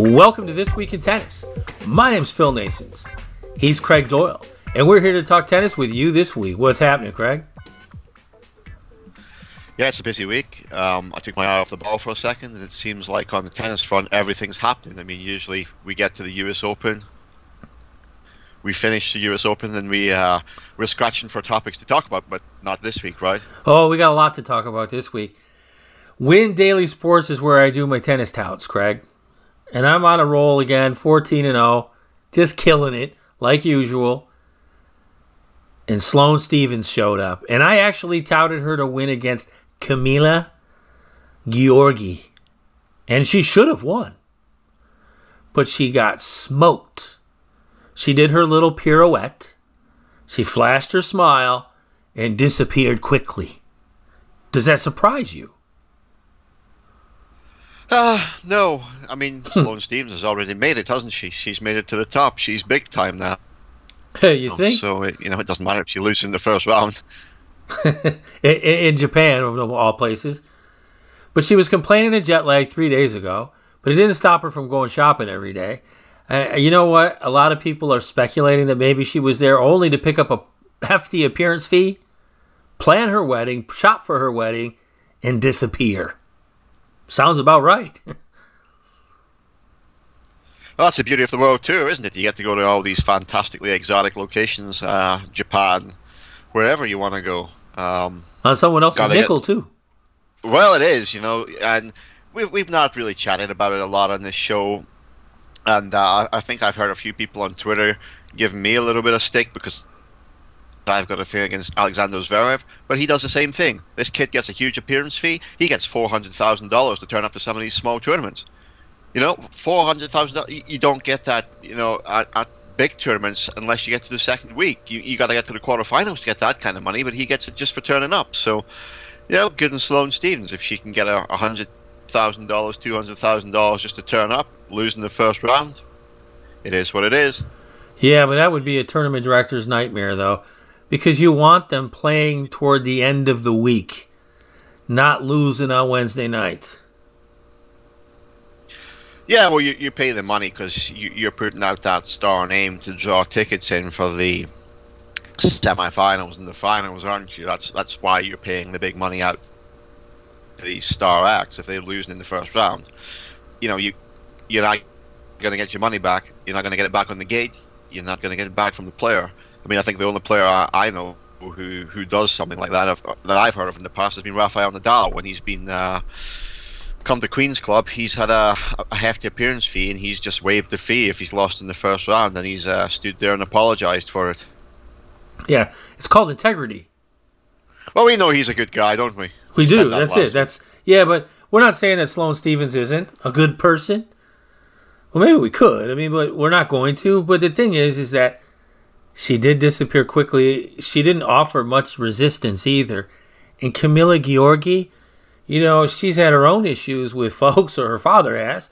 Welcome to This Week in Tennis. My name's Phil Nasons. He's Craig Doyle, and we're here to talk tennis with you this week. What's happening, Craig? Yeah, it's a busy week. Um, I took my eye off the ball for a second, and it seems like on the tennis front, everything's happening. I mean, usually we get to the U.S. Open, we finish the U.S. Open, and we uh, we're scratching for topics to talk about, but not this week, right? Oh, we got a lot to talk about this week. Win Daily Sports is where I do my tennis touts, Craig, and I'm on a roll again, 14 and 0, just killing it like usual and Sloane Stevens showed up. And I actually touted her to win against Camila Giorgi. And she should have won. But she got smoked. She did her little pirouette. She flashed her smile and disappeared quickly. Does that surprise you? Uh, no. I mean, Sloane Stevens has already made it, hasn't she? She's made it to the top. She's big time now. Hey, you think? So, it, you know, it doesn't matter if she loses in the first round. in, in Japan, of all places. But she was complaining of jet lag three days ago, but it didn't stop her from going shopping every day. Uh, you know what? A lot of people are speculating that maybe she was there only to pick up a hefty appearance fee, plan her wedding, shop for her wedding, and disappear. Sounds about right. Well, that's the beauty of the world too, isn't it? You get to go to all these fantastically exotic locations, uh, Japan, wherever you want to go. Um, On someone else's nickel get, too. Well, it is, you know, and we've we've not really chatted about it a lot on this show, and uh, I think I've heard a few people on Twitter give me a little bit of stick because I've got a thing against Alexander Zverev, but he does the same thing. This kid gets a huge appearance fee. He gets four hundred thousand dollars to turn up to some of these small tournaments. You know, four hundred thousand. You don't get that. You know, at, at, big tournaments unless you get to the second week. You you got to get to the quarterfinals to get that kind of money. But he gets it just for turning up. So, you know, good and Sloane Stevens if she can get a hundred thousand dollars, two hundred thousand dollars just to turn up, losing the first round. It is what it is. Yeah, but that would be a tournament director's nightmare, though, because you want them playing toward the end of the week, not losing on Wednesday night. Yeah, well, you, you pay the money because you, you're putting out that star name to draw tickets in for the semi-finals and the finals, aren't you? That's that's why you're paying the big money out to these star acts if they're losing in the first round. You know, you you're not going to get your money back. You're not going to get it back on the gate. You're not going to get it back from the player. I mean, I think the only player I, I know who who does something like that that I've heard of in the past has been Rafael Nadal when he's been. Uh, come to Queen's Club, he's had a, a, hefty appearance fee, and he's just waived the fee if he's lost in the first round, and he's uh, stood there and apologised for it. Yeah, it's called integrity. Well, we know he's a good guy, don't we? We, do. That That's it. That's yeah, but we're not saying that Sloane Stevens isn't a good person. Well, maybe we could. I mean, but we're not going to. But the thing is, is that she did disappear quickly. She didn't offer much resistance either. And Camila Giorgi, you know, she's had her own issues with folks, or her father has,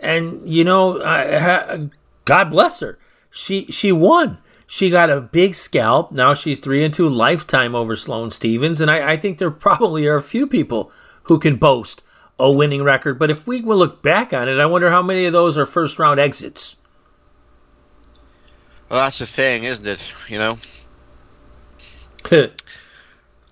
and you know, I, God bless her. She she won. She got a big scalp. Now she's three and two lifetime over Sloane Stevens, and I, I think there probably are a few people who can boast a winning record. But if we will look back on it, I wonder how many of those are first round exits. Well, that's the thing, isn't it? You know. a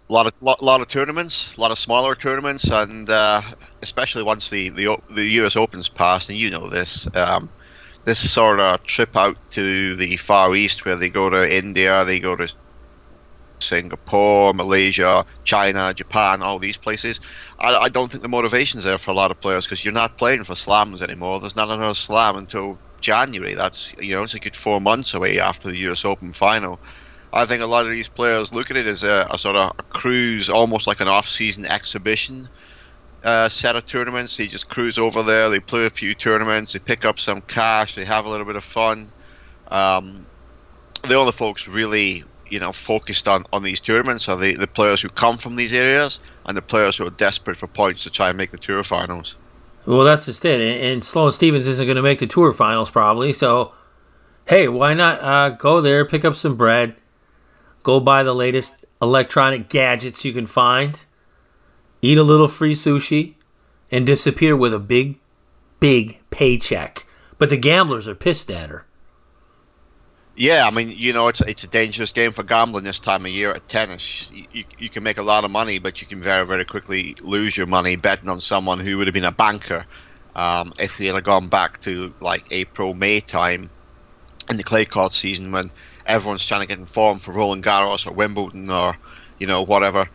lot of lot, lot of tournaments, a lot of smaller tournaments, and uh, especially once the, the the U.S. Open's passed, and you know this, um, this sort of trip out to the Far East where they go to India, they go to Singapore, Malaysia, China, Japan, all these places. I, I don't think the motivation's there for a lot of players because you're not playing for slams anymore. There's not another slam until January. That's you know it's a good four months away after the U.S. Open final. I think a lot of these players look at it as a, a sort of a cruise, almost like an off-season exhibition uh, set of tournaments. They just cruise over there, they play a few tournaments, they pick up some cash, they have a little bit of fun. Um, the only folks really, you know, focused on, on these tournaments are the, the players who come from these areas and the players who are desperate for points to try and make the tour finals. Well, that's just it. And Sloane Stevens isn't going to make the tour finals probably, so hey, why not uh, go there, pick up some bread, Go buy the latest electronic gadgets you can find, eat a little free sushi, and disappear with a big, big paycheck. But the gamblers are pissed at her. Yeah, I mean, you know, it's it's a dangerous game for gambling this time of year at tennis. You, you, can make a lot of money, but you can very, very quickly lose your money betting on someone who would have been a banker um, if we had gone back to like April, May time in the clay court season when everyone's trying to get informed for Roland Garros or Wimbledon or you know whatever.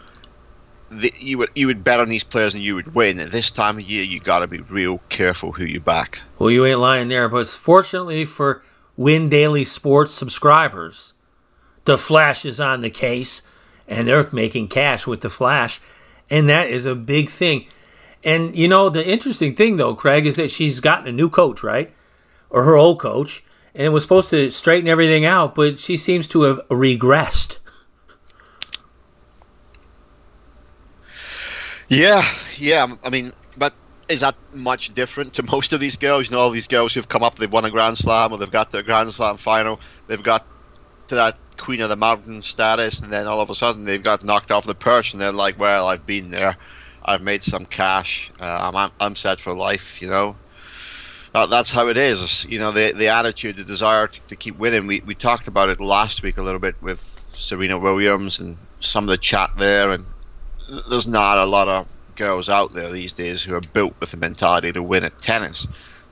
The, you would you would bet on these players and you would win. At this time of year, you got to be real careful who you back. Well, you ain't lying there, but fortunately for Win Daily Sports subscribers. The Flash is on the case, and they're making cash with the Flash, and that is a big thing. And you know, the interesting thing though, Craig, is that she's gotten a new coach, right? Or her old coach, and was supposed to straighten everything out, but she seems to have regressed. Yeah, yeah. I mean, is that much different to most of these girls? You know, all these girls who've come up, they've won a Grand Slam or they've got their Grand Slam final, they've got to that Queen of the Mountain status, and then all of a sudden they've got knocked off the perch, and they're like, "Well, I've been there, I've made some cash, uh, I'm I'm set for life," you know. Uh, that's how it is. You know, the the attitude, the desire to, to keep winning. We we talked about it last week a little bit with Serena Williams and some of the chat there, and there's not a lot of girls out there these days who are built with the mentality to win at tennis.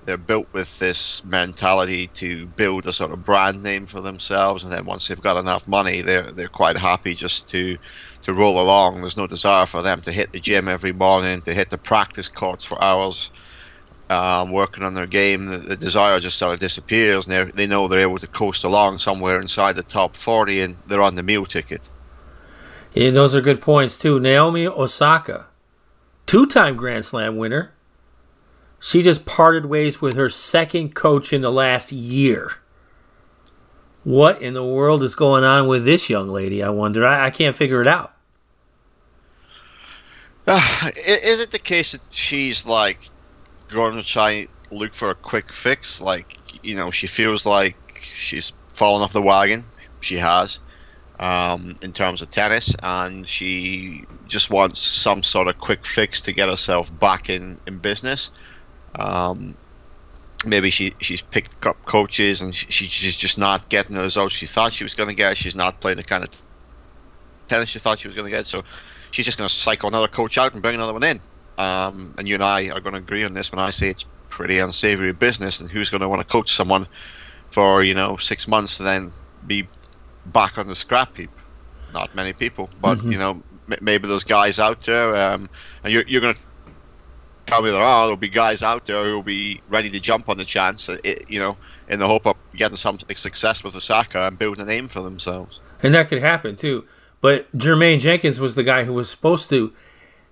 They're built with this mentality to build a sort of brand name for themselves, and then once they've got enough money, they're they're quite happy just to to roll along. There's no desire for them to hit the gym every morning, to hit the practice courts for hours, um, working on their game. The, the, desire just sort of disappears, and they know they're able to coast along somewhere inside the top 40, and they're on the meal ticket. Yeah, those are good points too. Naomi Osaka two time Grand Slam winner. She just parted ways with her second coach in the last year. What in the world is going on with this young lady? I wonder. I, I can't figure it out. Uh, is it the case that she's like going to try look for a quick fix? Like, you know, she feels like she's fallen off the wagon. She has um, in terms of tennis, and she just wants some sort of quick fix to get herself back in, in business. Um, maybe she she's picked up coaches and she, she's just not getting the results she thought she was going to get. She's not playing the kind of tennis she thought she was going to get, so she's just going to cycle another coach out and bring another one in. Um, and you and I are going to agree on this when I say it's pretty unsavory business. And who's going to want to coach someone for you know six months and then be back on the scrap heap. Not many people, but mm-hmm. you know, m- maybe those guys out there, um, and you're, you're going to tell me there are. There'll be guys out there who'll be ready to jump on the chance, uh, it, you know, in the hope of getting some success with Osaka and building a name for themselves. And that could happen too. But Jermaine Jenkins was the guy who was supposed to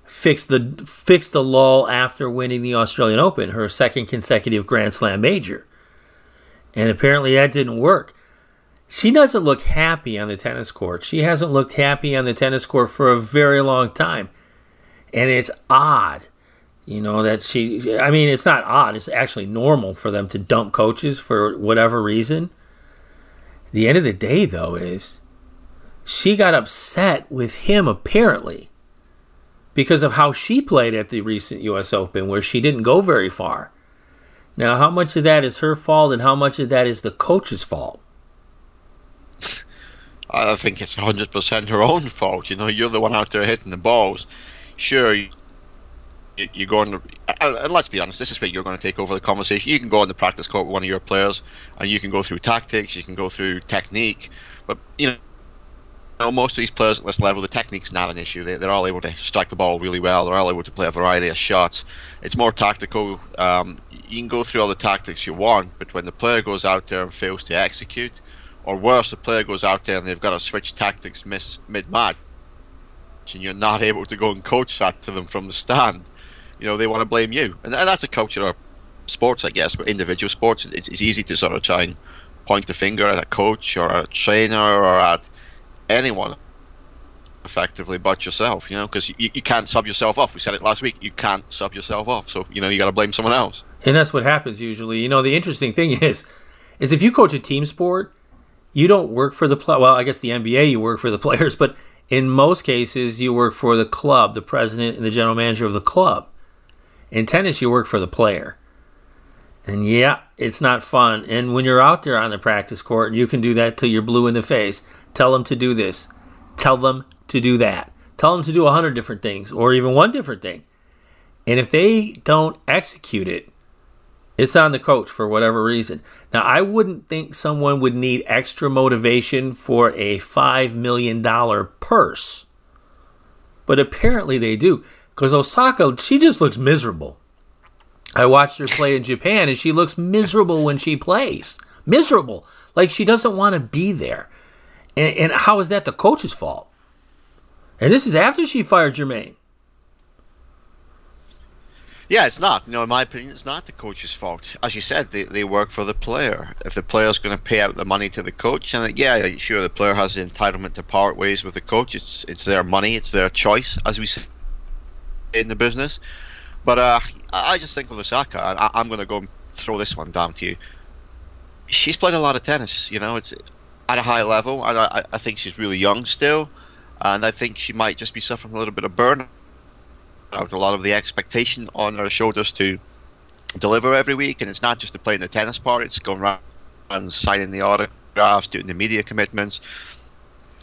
fix the fix the lull after winning the Australian Open, her second consecutive Grand Slam major. And apparently that didn't work she doesn't look happy on the tennis court. She hasn't looked happy on the tennis court for a very long time. And it's odd, you know, that she, I mean, it's not odd. It's actually normal for them to dump coaches for whatever reason. The end of the day, though, is she got upset with him apparently because of how she played at the recent US Open, where she didn't go very far. Now, how much of that is her fault and how much of that is the coach's fault? I think it's 100% her own fault. You know, you're the one out there hitting the balls. Sure, you, you're going to, and let's be honest, this is where you're going to take over the conversation. You can go on the practice court with one of your players, and you can go through tactics, you can go through technique, but you know. most of these players at this level, the technique's not an issue. They, they're all able to strike the ball really well. They're all able to play a variety of shots. It's more tactical. Um, you can go through all the tactics you want, but when the player goes out there and fails to execute, or worse, the player goes out there and they've got to switch tactics mid match, and you're not able to go and coach that to them from the stand. You know, they want to blame you, and, and that's a culture of sports, I guess. But individual sports, it's, it's easy to sort of try and point the finger at a coach or a trainer or at anyone effectively but yourself, you know, because you, you can't sub yourself off. We said it last week. You can't sub yourself off. So, you know, you got to blame someone else. And that's what happens usually. You know, the interesting thing is, is if you coach a team sport, you don't work for the play. Well, I guess the NBA you work for the players, but in most cases you work for the club, the president and the general manager of the club. In tennis, you work for the player. And yeah, it's not fun. And when you're out there on the practice court you can do that till you're blue in the face, tell them to do this. Tell them to do that. Tell them to do a hundred different things or even one different thing. And if they don't execute it, it's on the coach for whatever reason. Now, I wouldn't think someone would need extra motivation for a $5 million purse. But apparently they do. Because Osaka, she just looks miserable. I watched her play in Japan and she looks miserable when she plays. Miserable. Like she doesn't want to be there. And, and how is that the coach's fault? And this is after she fired Jermaine. Yeah, it's not. You know, in my opinion, it's not the coach's fault. As you said, they, they work for the player. If the player's going to pay out the money to the coach, and yeah, sure, the player has the entitlement to part ways with the coach. It's it's their money, it's their choice, as we say in the business. But uh, I just think with Osaka, I, I'm going to go and throw this one down to you. She's played a lot of tennis. You know, it's at a high level, and I, I think she's really young still, and I think she might just be suffering a little bit of burnout. A lot of the expectation on her shoulders to deliver every week, and it's not just to play in the tennis part; it's going around and signing the autographs, doing the media commitments.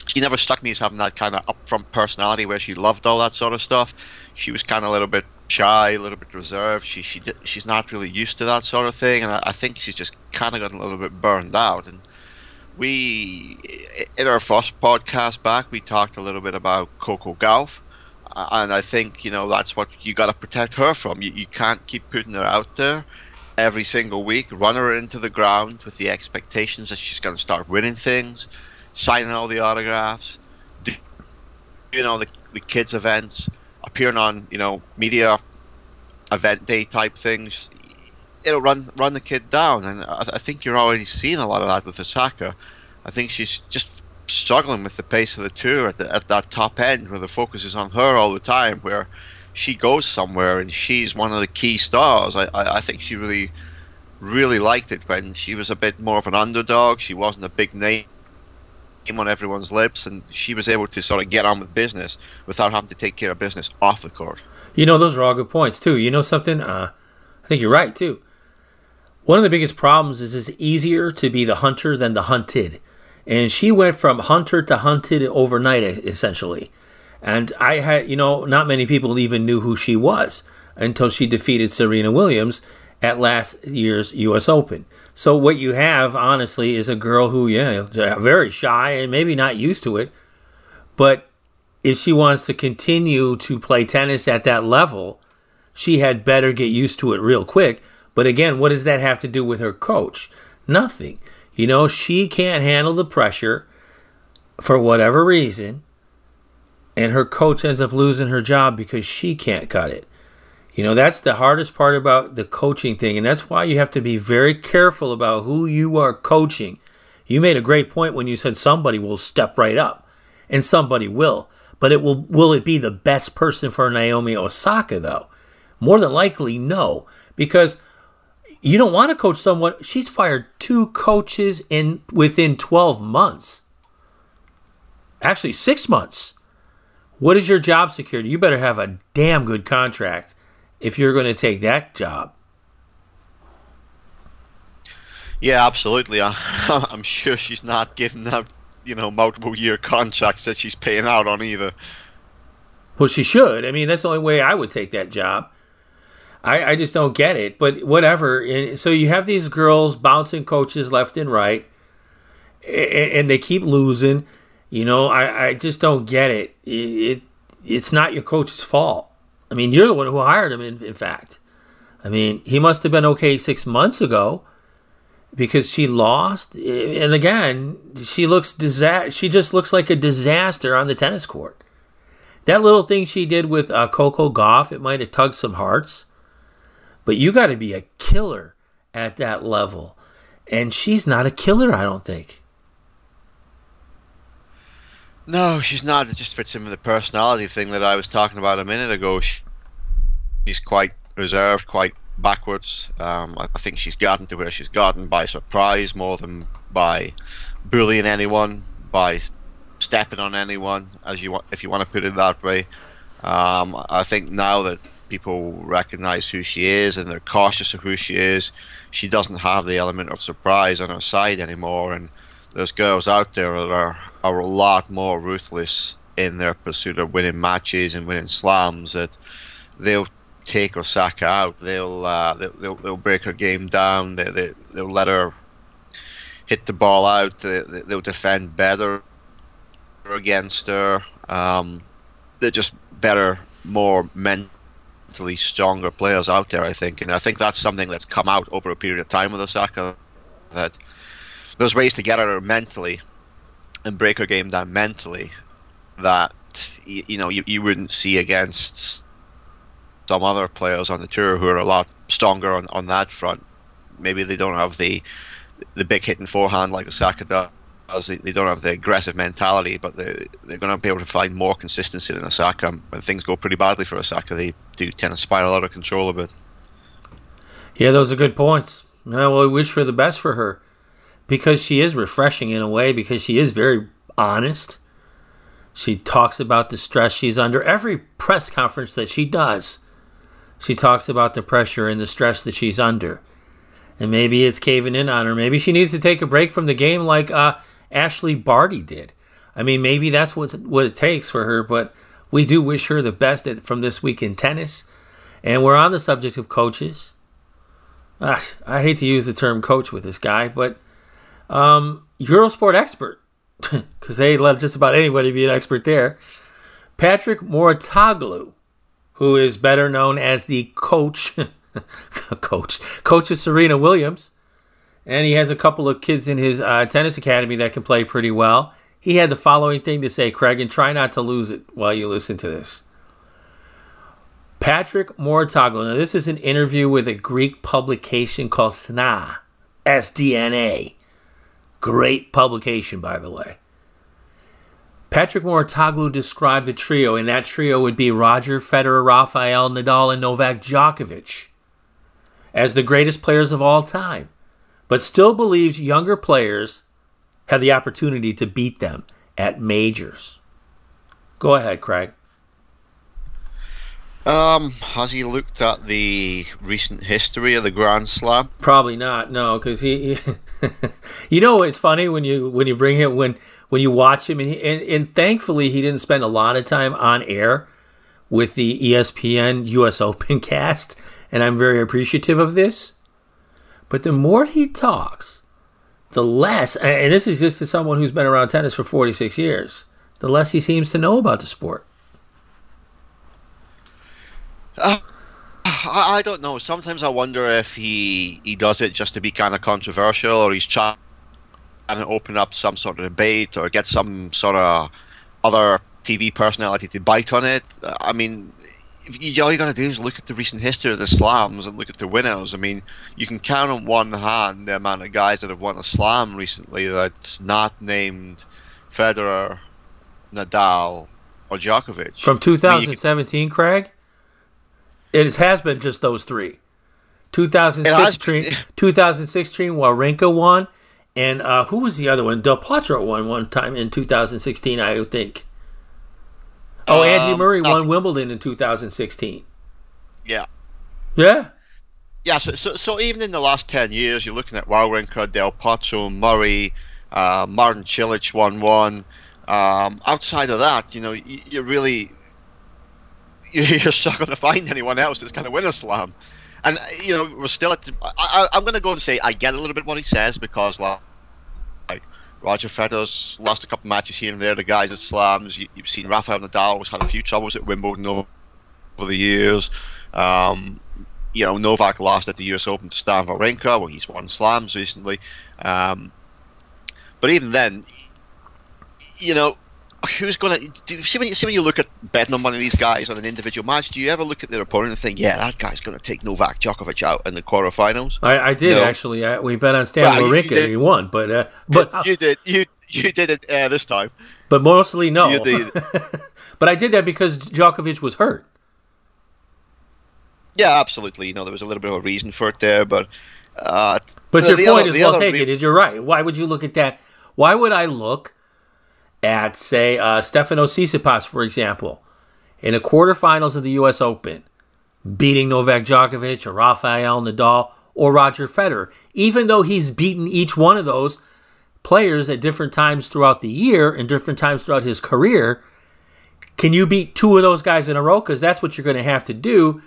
She never struck me as having that kind of upfront personality where she loved all that sort of stuff. She was kind of a little bit shy, a little bit reserved. She she she's not really used to that sort of thing, and I, I think she's just kind of gotten a little bit burned out. And we, in our first podcast back, we talked a little bit about Coco Gauff, and I think you know that's what you got to protect her from. You you can't keep putting her out there every single week, run her into the ground with the expectations that she's going to start winning things, signing all the autographs, you know the the kids events appearing on you know media event day type things, it'll run run the kid down. And I, I think you're already seeing a lot of that with Osaka. I think she's just struggling with the pace of the tour at, the, at that top end, where the focus is on her all the time, where she goes somewhere and she's one of the key stars. I, I, I think she really really liked it when she was a bit more of an underdog. She wasn't a big name on everyone's lips, and she was able to sort of get on with business without having to take care of business off the court. You know, those are all good points too. You know something? Uh, I think you're right too. One of the biggest problems is it's easier to be the hunter than the hunted, and she went from hunter to hunted overnight, essentially. And I had, you know, not many people even knew who she was until she defeated Serena Williams at last year's U.S. Open. So what you have, honestly, is a girl who, yeah, very shy and maybe not used to it, but if she wants to continue to play tennis at that level, she had better get used to it real quick. But again, what does that have to do with her coach? Nothing. You know, she can't handle the pressure for whatever reason, and her coach ends up losing her job because she can't cut it. You know, that's the hardest part about the coaching thing, and that's why you have to be very careful about who you are coaching. You made a great point when you said somebody will step right up, and somebody will. But it will will it be the best person for Naomi Osaka though? More than likely no, because you don't want to coach someone. She's fired two coaches in within 12 months. Actually, 6 months. What is your job security? You better have a damn good contract if you're going to take that job. Yeah, absolutely. I, I'm sure she's not giving out you know multiple year contracts that she's paying out on either. Well, she should. I mean, that's the only way I would take that job. I, I just don't get it. But whatever. And so you have these girls bouncing coaches left and right, and they keep losing. You know, I, I just don't get it. it. it. It's not your coach's fault. I mean, you're the one who hired him, in, in fact. I mean, he must have been okay six months ago because she lost. And again, she looks disa- She just looks like a disaster on the tennis court. That little thing she did with uh, Coco Gauff, it might have tugged some hearts, but you got to be a killer at that level, and she's not a killer. I don't think. No, she's not. It just fits in with the personality thing that I was talking about a minute ago. She's quite reserved, quite backwards. Um, I, think she's gotten to where she's gotten by surprise more than by bullying anyone, by stepping on anyone, as you want, if you want to put it that way. Um, I think now that people recognize who she is and they're cautious of who she is. She doesn't have the element of surprise on her side anymore, and there's girls out there that are, are a lot more ruthless in their pursuit of winning matches and winning slams that they'll take Osaka out. They'll uh, they'll, they'll break her game down. They, they they'll let her hit the ball out. They, they'll defend better against her. Um, they're just better, more mentally stronger players out there, I think. And I think that's something that's come out over a period of time with Osaka. That there's ways to get at her mentally and break her game down mentally that you, know you, you wouldn't see against some other players on the tour who are a lot stronger on, on that front. Maybe they don't have the the big hitting forehand like Osaka does. They, they don't have the aggressive mentality, but they, they're going to be able to find more consistency than Osaka. When things go pretty badly for Osaka, they do tend to spiral out of control a bit. Yeah, those are good points. well, we wish for the best for her because she is refreshing in a way because she is very honest. She talks about the stress she's under every press conference that she does she talks about the pressure and the stress that she's under. And maybe it's caving in on her. Maybe she needs to take a break from the game like uh, Ashleigh Barty did. I mean, maybe that's what's, what it takes for her, but we do wish her the best at, from this week in tennis. And we're on the subject of coaches. Ah, I hate to use the term coach with this guy, but um, Eurosport expert, because they let just about anybody be an expert there. Patrick Mouratoglou who is better known as the coach, coach, coach of Serena Williams. And he has a couple of kids in his uh, tennis academy that can play pretty well. He had the following thing to say, Craig, and try not to lose it while you listen to this. Patrick Mouratoglou. Now, this is an interview with a Greek publication called SNA, SDNA. Great publication, by the way. Patrick Mouratoglou described the trio, and that trio would be Roger Federer, Rafael Nadal, and Novak Djokovic as the greatest players of all time, but still believes younger players have the opportunity to beat them at majors. Go ahead, Craig. Um, has he looked at the recent history of the Grand Slam? Probably not. No, because he, he you know, it's funny when you when you bring him when when you watch him, and, he, and and thankfully he didn't spend a lot of time on air with the ESPN U.S. Open cast, and I'm very appreciative of this. But the more he talks, the less, and this is just as someone who's been around tennis for 46 years, the less he seems to know about the sport. Uh, I don't know. Sometimes I wonder if he he does it just to be kind of controversial, or he's trying to open up some sort of debate, or get some sort of other TV personality to bite on it. I mean, you, all you got to do is look at the recent history of the slams and look at the winners. I mean, you can count on one hand the amount of guys that have won a slam recently that's not named Federer, Nadal, or Djokovic. From 2017, I mean, Craig? It has been just those three. 2016, 2016 Wawrinka won, and uh, who was the other one? Del Potro won one time in 2016, I think. Oh, um, Andy Murray won Wimbledon in 2016. Yeah. Yeah. Yeah, so, so, so even in the last 10 years, you're looking at Wawrinka, Del Potro, Murray, uh, Martin Cilic won one. Um, outside of that, you know, you, you really you're struggling to find anyone else that's going to win a slam. And you know, we're still at. I, am going to go and say I get a little bit what he says because like Roger Federer's lost a couple matches here and there. The guys at slams. You, have seen Rafael Nadal has had a few troubles at Wimbledon over the years. Um, you know, Novak lost at the U.S. Open to Stan Wawrinka. where he's won slams recently. Um, but even then, you know, who's going to see when you see when you look at betting on one of these guys on an individual match? Do you ever look at their opponent and think, "Yeah, that guy's going to take Novak Djokovic out in the quarterfinals"? I, I did no. actually. I, we bet on Stan well, Wawrinka and he won, but uh, but you did you you did it uh, this time. But mostly no. but I did that because Djokovic was hurt. Yeah, absolutely. You know, there was a little bit of a reason for it there, but. Uh, but your point other, is well taken. Re- is you're right. Why would you look at that? Why would I look? At, say, uh, Stefanos Tsitsipas, for example, in the quarterfinals of the U.S. Open, beating Novak Djokovic or Rafael Nadal or Roger Federer, even though he's beaten each one of those players at different times throughout the year and different times throughout his career. Can you beat two of those guys in a row? Because that's what you're going to have to do.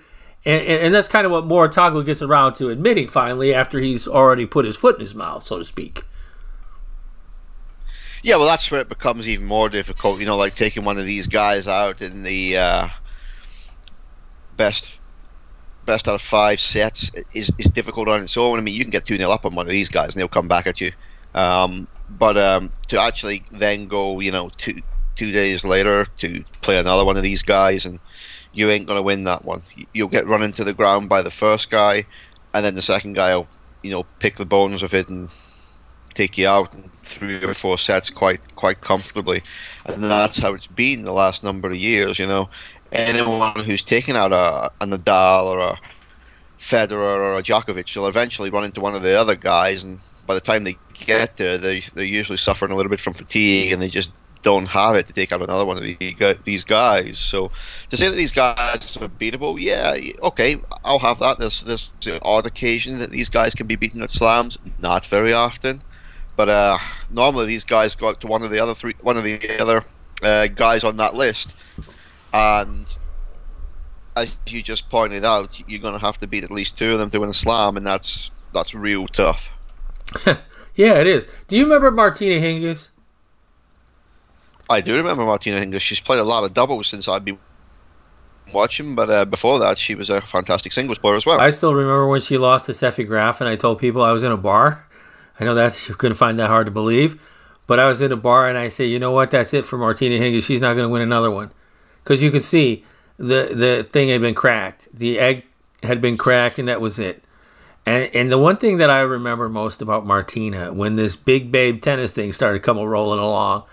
And, and, and, that's kind of what Mouratoglou gets around to admitting finally after he's already put his foot in his mouth, so to speak. Yeah, well, that's where it becomes even more difficult. You know, like taking one of these guys out in the uh, best best out of five sets is, is difficult on its own. I mean, you can get 2 0 up on one of these guys and they'll come back at you. Um, but um, to actually then go, you know, two two days later to play another one of these guys, and you ain't gonna win that one. You'll get run into the ground by the first guy, and then the second guy will, you know, pick the bones of it and take you out in three or four sets quite quite comfortably, and that's how it's been the last number of years. You know, anyone who's taken out a, a Nadal or a Federer or a Djokovic will eventually run into one of the other guys, and by the time they get there, they they're usually suffering a little bit from fatigue, and they just don't have it to take out another one of these guys. So to say that these guys are beatable, yeah, okay, I'll have that. There's there's odd occasion that these guys can be beaten at slams, not very often, but uh, normally these guys go up to one of the other three, one of the other uh, guys on that list, and as you just pointed out, you're going to have to beat at least two of them to win a slam, and that's that's real tough. yeah, it is. Do you remember Martina Hingis? I do remember Martina Hingis. She's played a lot of doubles since I've been watching, but uh, before that, she was a fantastic singles player as well. I still remember when she lost to Steffi Graf, and I told people I was in a bar. I know that you couldn't find that hard to believe, but I was in a bar and I say, you know what, that's it for Martina Hingis. She's not going to win another one because you could see the the thing had been cracked. The egg had been cracked, and that was it. And and the one thing that I remember most about Martina when this big babe tennis thing started coming rolling along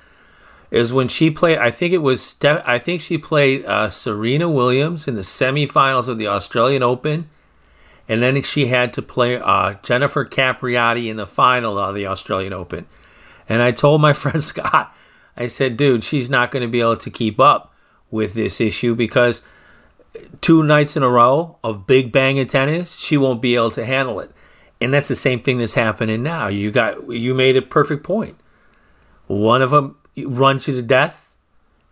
is when she played. I think it was I think she played uh, Serena Williams in the semifinals of the Australian Open, and then she had to play uh, Jennifer Capriati in the final of the Australian Open. And I told my friend Scott, I said, dude, she's not going to be able to keep up with this issue because two nights in a row of big bang of tennis, she won't be able to handle it. And that's the same thing that's happening now. You got you made a perfect point. One of them runs you to death,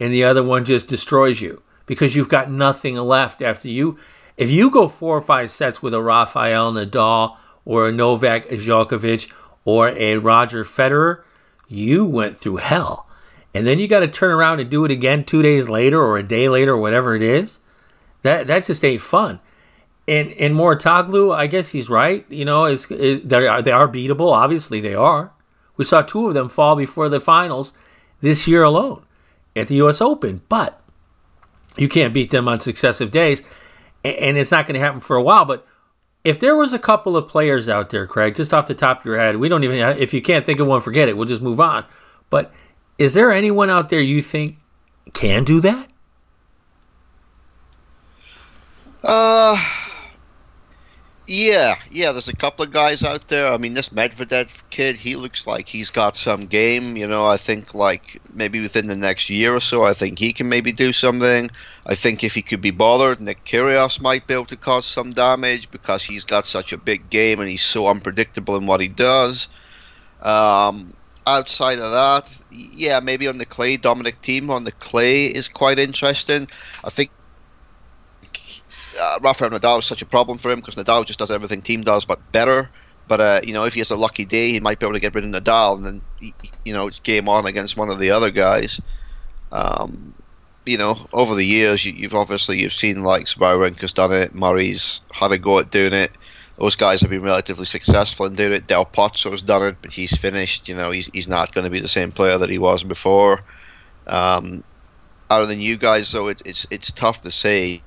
and the other one just destroys you because you've got nothing left after you. If you go four or five sets with a Rafael Nadal or a Novak Djokovic or a Roger Federer, you went through hell. And then you got to turn around and do it again two days later or a day later or whatever it is. That that just ain't fun. And and Mouratoglou, I guess he's right. You know, is they are they are beatable. Obviously, they are. We saw two of them fall before the finals this year alone at the U.S. Open, but you can't beat them on successive days, and it's not going to happen for a while. But if there was a couple of players out there, Craig, just off the top of your head, we don't even. If you can't think of one, forget it. We'll just move on. But is there anyone out there you think can do that? Uh, yeah, yeah. There's a couple of guys out there. I mean, this Medvedev kid, he looks like he's got some game. You know, I think like maybe within the next year or so, I think he can maybe do something. I think if he could be bothered, Nick Kyrgios might be able to cause some damage because he's got such a big game and he's so unpredictable in what he does. Um, outside of that, yeah, maybe on the clay, Dominic Thiem on the clay is quite interesting. I think uh, Rafael Nadal is such a problem for him because Nadal just does everything Thiem does, but better. But uh, you know, if he has a lucky day, he might be able to get rid of Nadal, and then you know it's game on against one of the other guys. Um, you know, over the years, you, have obviously you've seen like Wawrinka's done it, Murray's had a go at doing it. Those guys have been relatively successful in doing it. Del Potro's done it, but he's finished. You know, he's he's not going to be the same player that he was before. Um, of the new guys, though, it, it's it's tough to say.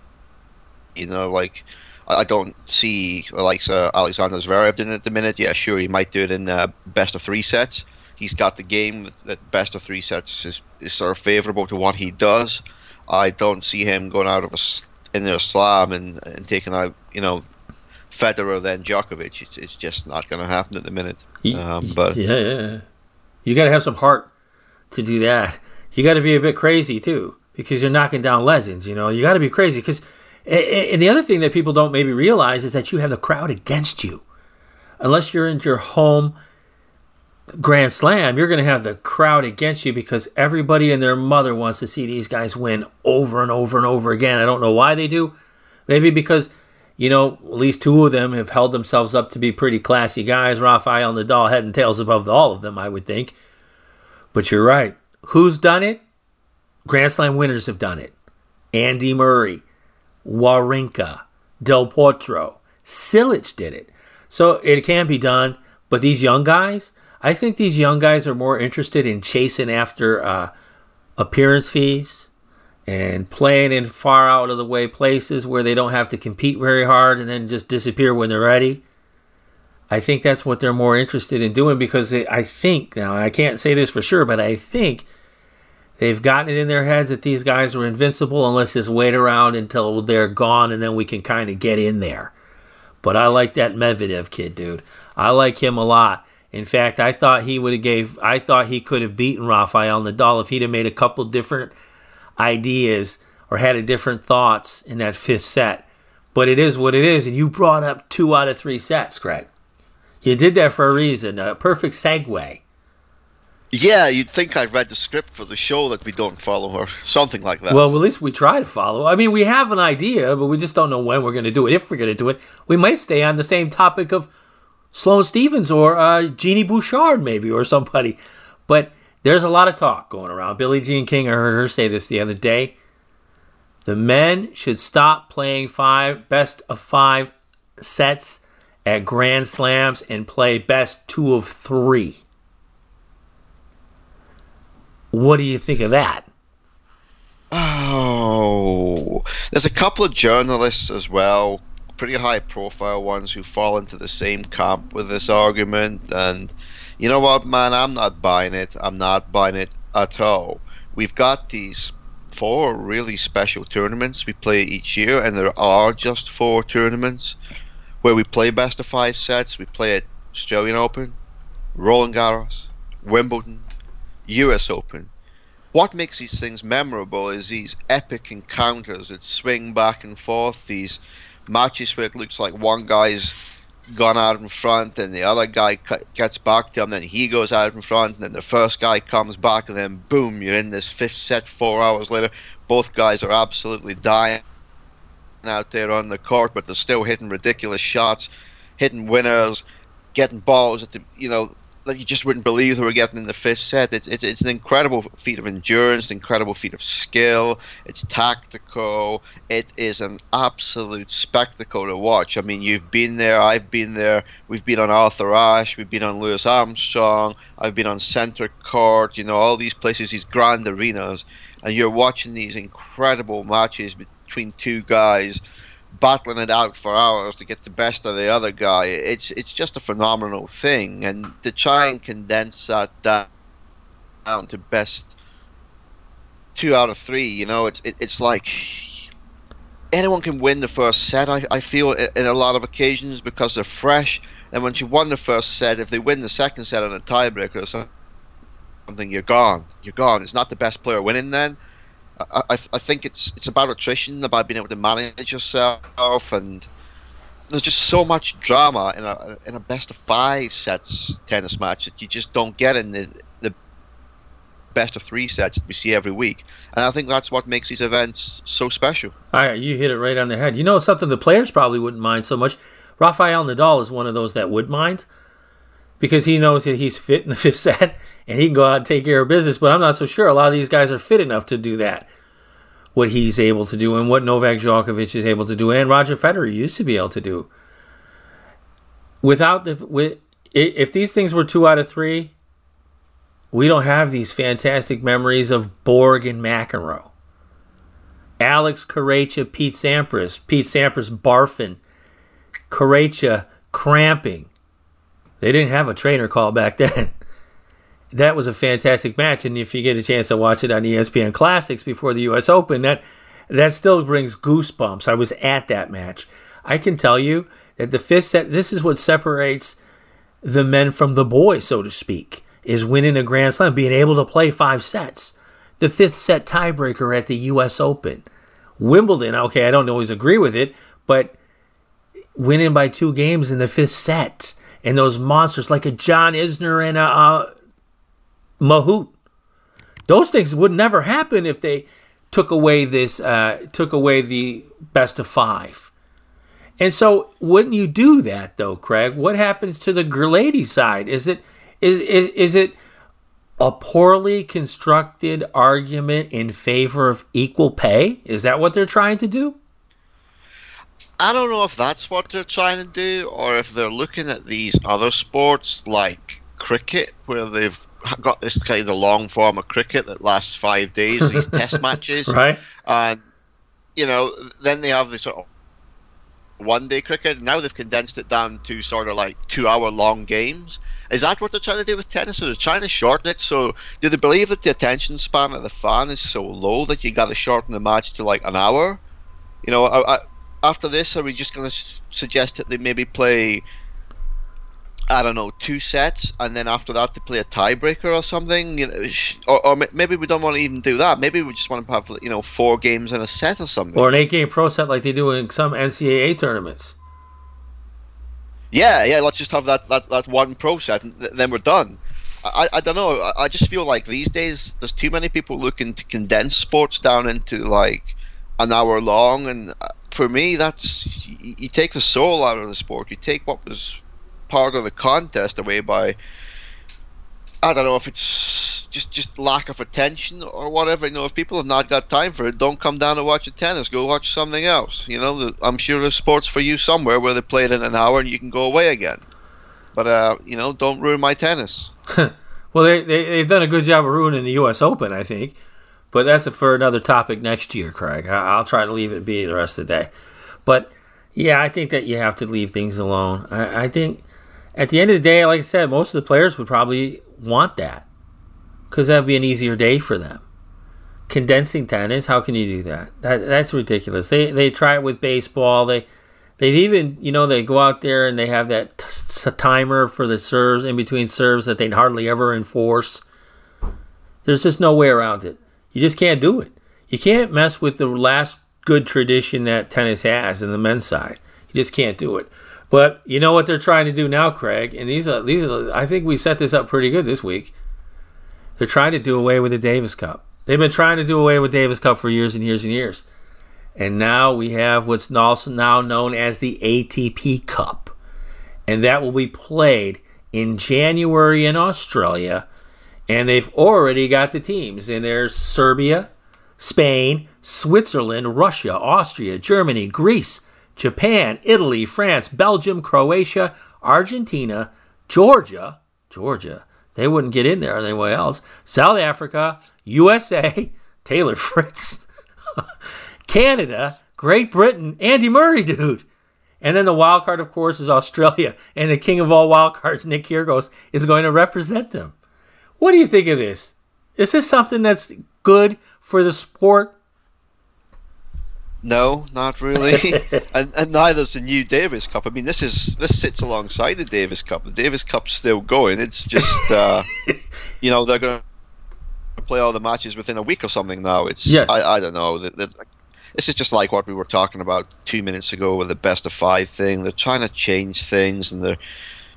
You know, like I don't see like uh, Alexander Zverev doing it at the minute. Yeah, sure, he might do it in uh, best of three sets. He's got the game that, best of three sets is, is sort of favourable to what he does. I don't see him going out of a in a slam and, and taking out you know Federer then Djokovic. It's, it's just not going to happen at the minute. Um, but yeah, yeah, you got to have some heart to do that. You got to be a bit crazy too because you're knocking down legends. You know, you got to be crazy because And the other thing that people don't maybe realize is that you have the crowd against you. Unless you're in your home Grand Slam, you're going to have the crowd against you because everybody and their mother wants to see these guys win over and over and over again. I don't know why they do. Maybe because, you know, at least two of them have held themselves up to be pretty classy guys. Rafael Nadal head and tails above all of them, I would think. But you're right. Who's done it? Grand Slam winners have done it. Andy Murray, Wawrinka, Del Potro, Cilic did it. So it can be done. But these young guys, I think these young guys are more interested in chasing after uh, appearance fees and playing in far out of the way places where they don't have to compete very hard and then just disappear when they're ready. I think that's what they're more interested in doing because they, I think, now I can't say this for sure, but I think they've gotten it in their heads that these guys are invincible unless just wait around until they're gone and then we can kind of get in there. But I like that Medvedev kid, dude. I like him a lot. In fact, I thought he would have gave. I thought he could have beaten Rafael Nadal if he'd have made a couple different ideas or had a different thoughts in that fifth set. But it is what it is, and you brought up two out of three sets, Craig. You did that for a reason. A perfect segue. Yeah, you'd think I'd read the script for the show that we don't follow, or something like that. Well, at least we try to follow. I mean, we have an idea, but we just don't know when we're going to do it. If we're going to do it, we might stay on the same topic of Sloane Stevens or uh, Genie Bouchard, maybe, or somebody. But there's a lot of talk going around. Billie Jean King, I heard her say this the other day. The men should stop playing five best of five sets at Grand Slams and play best two of three. What do you think of that? Oh, there's a couple of journalists as well pretty high profile ones who fall into the same camp with this argument. And you know what, man, I'm not buying it. I'm not buying it at all. We've got these four really special tournaments we play each year, and there are just four tournaments where we play best of five sets. We play at Australian Open, Roland Garros, Wimbledon, US Open. What makes these things memorable is these epic encounters that swing back and forth, these matches where it looks like one guy's gone out in front and the other guy gets back to him, then he goes out in front, and then the first guy comes back, and then boom, you're in this fifth set four hours later. Both guys are absolutely dying out there on the court, but they're still hitting ridiculous shots, hitting winners, getting balls at the you know that you just wouldn't believe they were getting in the fifth set. It's, it's, it's an incredible feat of endurance, an incredible feat of skill. It's tactical. It is an absolute spectacle to watch. I mean, you've been there. I've been there. We've been on Arthur Ashe. We've been on Louis Armstrong. I've been on Center Court. You know, all these places, these grand arenas, and you're watching these incredible matches between two guys battling it out for hours to get the best of the other guy. It's it's just a phenomenal thing, and to try and condense that down, to best two out of three, you know, it's it, it's like anyone can win the first set. I, I feel in a lot of occasions because they're fresh. And once you won the first set, if they win the second set on a tiebreaker or something, you're gone. You're gone. It's not the best player winning then I, I, think it's it's about attrition, about being able to manage yourself, and there's just so much drama in a in a best of five sets tennis match that you just don't get in the the best of three sets that we see every week. And I think that's what makes these events so special. All right, you hit it right on the head. You know something the players probably wouldn't mind so much. Rafael Nadal is one of those that would mind because he knows that he's fit in the fifth set and he can go out and take care of business. But I'm not so sure a lot of these guys are fit enough to do that. What he's able to do and what Novak Djokovic is able to do, and Roger Federer used to be able to do. Without the with, if these things were two out of three, we don't have these fantastic memories of Borg and McEnroe. Alex Corretja, Pete Sampras, Pete Sampras barfing, Corretja cramping. They didn't have a trainer call back then that was a fantastic match. And if you get a chance to watch it on ESPN Classics before the U.S. Open, that that still brings goosebumps. I was at that match. I can tell you that the fifth set. This is what separates the men from the boys, so to speak, is winning a Grand Slam, being able to play five sets. The fifth set tiebreaker at the U.S. Open. Wimbledon, okay, I don't always agree with it, but winning by two games in the fifth set and those monsters like a John Isner and a, a Mahut. Those things would never happen if they took away this, uh, took away the best of five. And so, wouldn't you do that though, Craig? What happens to the lady side? Is it is, is, is it a poorly constructed argument in favor of equal pay? Is that what they're trying to do? I don't know if that's what they're trying to do, or if they're looking at these other sports like cricket, where they've got this kind of long form of cricket that lasts five days, these test matches, right? And you know, then they have this sort of one day cricket. Now they've condensed it down to sort of like two hour long games. Is that what they're trying to do with tennis? Or they're trying to shorten it? So do they believe that the attention span of the fan is so low that you got to shorten the match to like an hour? You know, I, I, after this, are we just going to s- suggest that they maybe play? I don't know, two sets, and then after that, they play a tiebreaker or something. You know, or, or maybe we don't want to even do that. Maybe we just want to have you know four games in a set or something. Or an eight game pro set like they do in some NCAA tournaments. Yeah, yeah. Let's just have that that, that one pro set, and th- then we're done. I, I don't know. I, I just feel like these days there's too many people looking to condense sports down into like an hour long, and uh, for me, that's you, you take the soul out of the sport. You take what was part of the contest away by I don't know if it's just just lack of attention or whatever. You know, if people have not got time for it, don't come down to watch a tennis. Go watch something else. You know, the, I'm sure there's sports for you somewhere where they play it in an hour and you can go away again. But uh, you know, don't ruin my tennis. well, they, they they've done a good job of ruining the U.S. Open, I think. But that's for another topic next year, Craig. I, I'll try to leave it be the rest of the day. But yeah, I think that you have to leave things alone. I, I think at the end of the day, like I said, most of the players would probably want that because that'd be an easier day for them. Condensing tennis, how can you do that? That that's ridiculous. They they try it with baseball. They they've even you know they go out there and they have that t- timer for the serves in between serves that they hardly ever enforce. There's just no way around it. You just can't do it. You can't mess with the last good tradition that tennis has in the men's side. You just can't do it. But you know what they're trying to do now, Craig, and these are these are. I think we set this up pretty good this week. They're trying to do away with the Davis Cup. They've been trying to do away with Davis Cup for years and years and years, and now we have what's also now known as the ATP Cup, and that will be played in January in Australia, and they've already got the teams, and there's Serbia, Spain, Switzerland, Russia, Austria, Germany, Greece. Japan, Italy, France, Belgium, Croatia, Argentina, Georgia, Georgia, they wouldn't get in there anywhere else. South Africa, USA, Taylor Fritz, Canada, Great Britain, Andy Murray, dude. And then the wild card, of course, is Australia. And the king of all wild cards, Nick Kyrgios, is going to represent them. What do you think of this? Is this something that's good for the sport? No, not really, and and neither's the new Davis Cup. I mean, this is this sits alongside the Davis Cup. The Davis Cup's still going. It's just, uh, you know, they're going to play all the matches within a week or something now. It's yes. I, I don't know. This is just like what we were talking about two minutes ago with the best of five thing. They're trying to change things, and they're,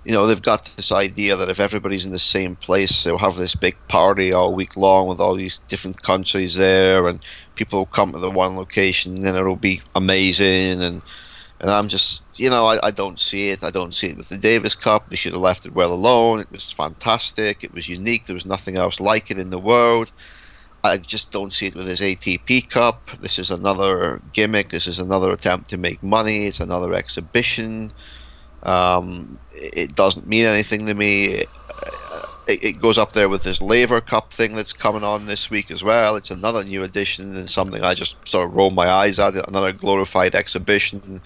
you know, they've got this idea that if everybody's in the same place, they'll have this big party all week long with all these different countries there, and people will come to the one location, and it'll be amazing. And and I'm just, you know, I, I don't see it. I don't see it with the Davis Cup. They should have left it well alone. It was fantastic. It was unique. There was nothing else like it in the world. I just don't see it with this ATP Cup. This is another gimmick. This is another attempt to make money. It's another exhibition. Um, it doesn't mean anything to me. It, it, goes up there with this Laver Cup thing that's coming on this week as well. It's another new addition and something I just sort of roll my eyes at. Another glorified exhibition.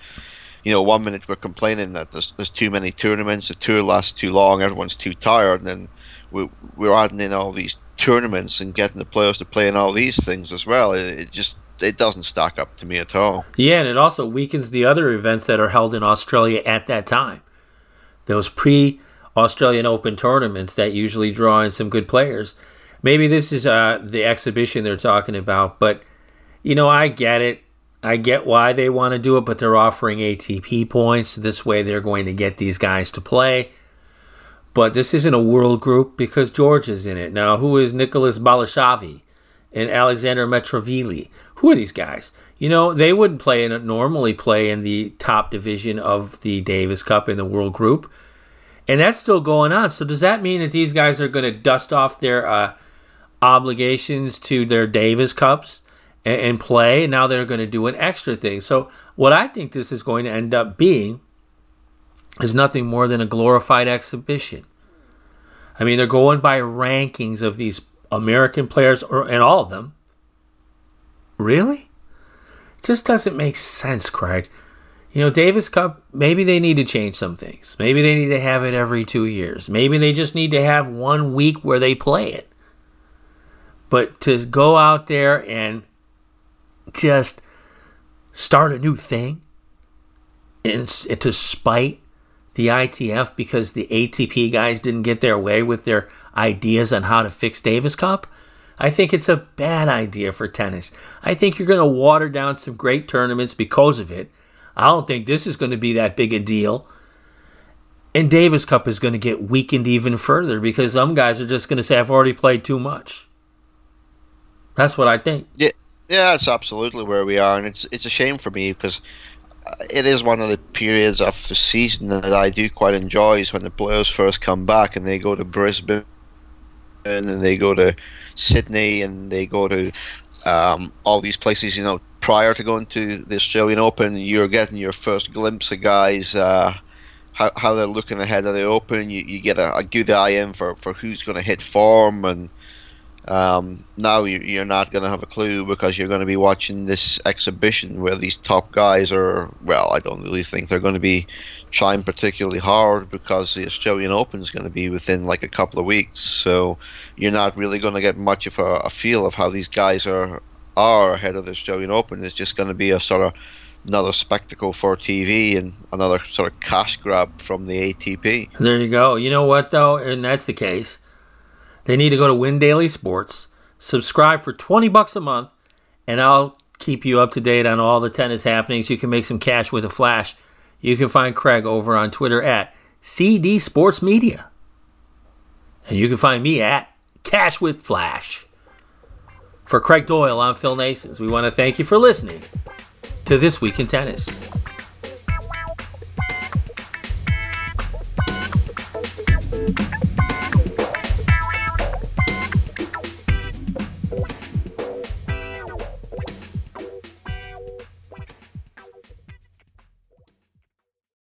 You know, one minute we're complaining that there's, there's too many tournaments, the tour lasts too long, everyone's too tired, and then we, we're adding in all these tournaments and getting the players to play in all these things as well. It, it just it doesn't stack up to me at all. Yeah, and it also weakens the other events that are held in Australia at that time. Those pre Australian Open tournaments that usually draw in some good players. Maybe this is uh, the exhibition they're talking about, but you know, I get it. I get why they want to do it, but they're offering ATP points. This way, they're going to get these guys to play. But this isn't a world group because George is in it. Now, who is Nicholas Basilashvili and Alexander Metreveli? Who are these guys? You know, they wouldn't play in normally play in the top division of the Davis Cup in the world group. And that's still going on. So does that mean that these guys are going to dust off their uh, obligations to their Davis Cups and, and play? Now they're going to do an extra thing. So what I think this is going to end up being is nothing more than a glorified exhibition. I mean, they're going by rankings of these American players, or and all of them. Really? It just doesn't make sense, Craig. You know, Davis Cup, maybe they need to change some things. Maybe they need to have it every two years. Maybe they just need to have one week where they play it. But to go out there and just start a new thing and to spite the ITF because the ATP guys didn't get their way with their ideas on how to fix Davis Cup, I think it's a bad idea for tennis. I think you're going to water down some great tournaments because of it. I don't think this is going to be that big a deal. And Davis Cup is going to get weakened even further because some guys are just going to say, I've already played too much. That's what I think. Yeah, yeah, that's absolutely where we are. And it's, it's a shame for me because it is one of the periods of the season that I do quite enjoy is when the players first come back and they go to Brisbane and they go to Sydney and they go to um, all these places. You know, prior to going to the Australian Open, you're getting your first glimpse of guys. Uh, how, how they're looking ahead of the Open, you, you get a, a good eye in for, for who's going to hit form and um, now you, are not going to have a clue because you're going to be watching this exhibition where these top guys are. Well, I don't really think they're going to be trying particularly hard because the Australian Open is going to be within like a couple of weeks. So you're not really going to get much of a, a feel of how these guys are are ahead of the Australian Open. It's just going to be a sort of another spectacle for TV and another sort of cash grab from the ATP. There you go. You know what though, and that's the case they need to go to Win Daily Sports, subscribe for 20 bucks a month, and I'll keep you up to date on all the tennis happenings. You can make some cash with a flash. You can find Craig over on Twitter at CD Sports Media. And you can find me at Cash with Flash. For Craig Doyle, I'm Phil Nasons. We want to thank you for listening to This Week in Tennis.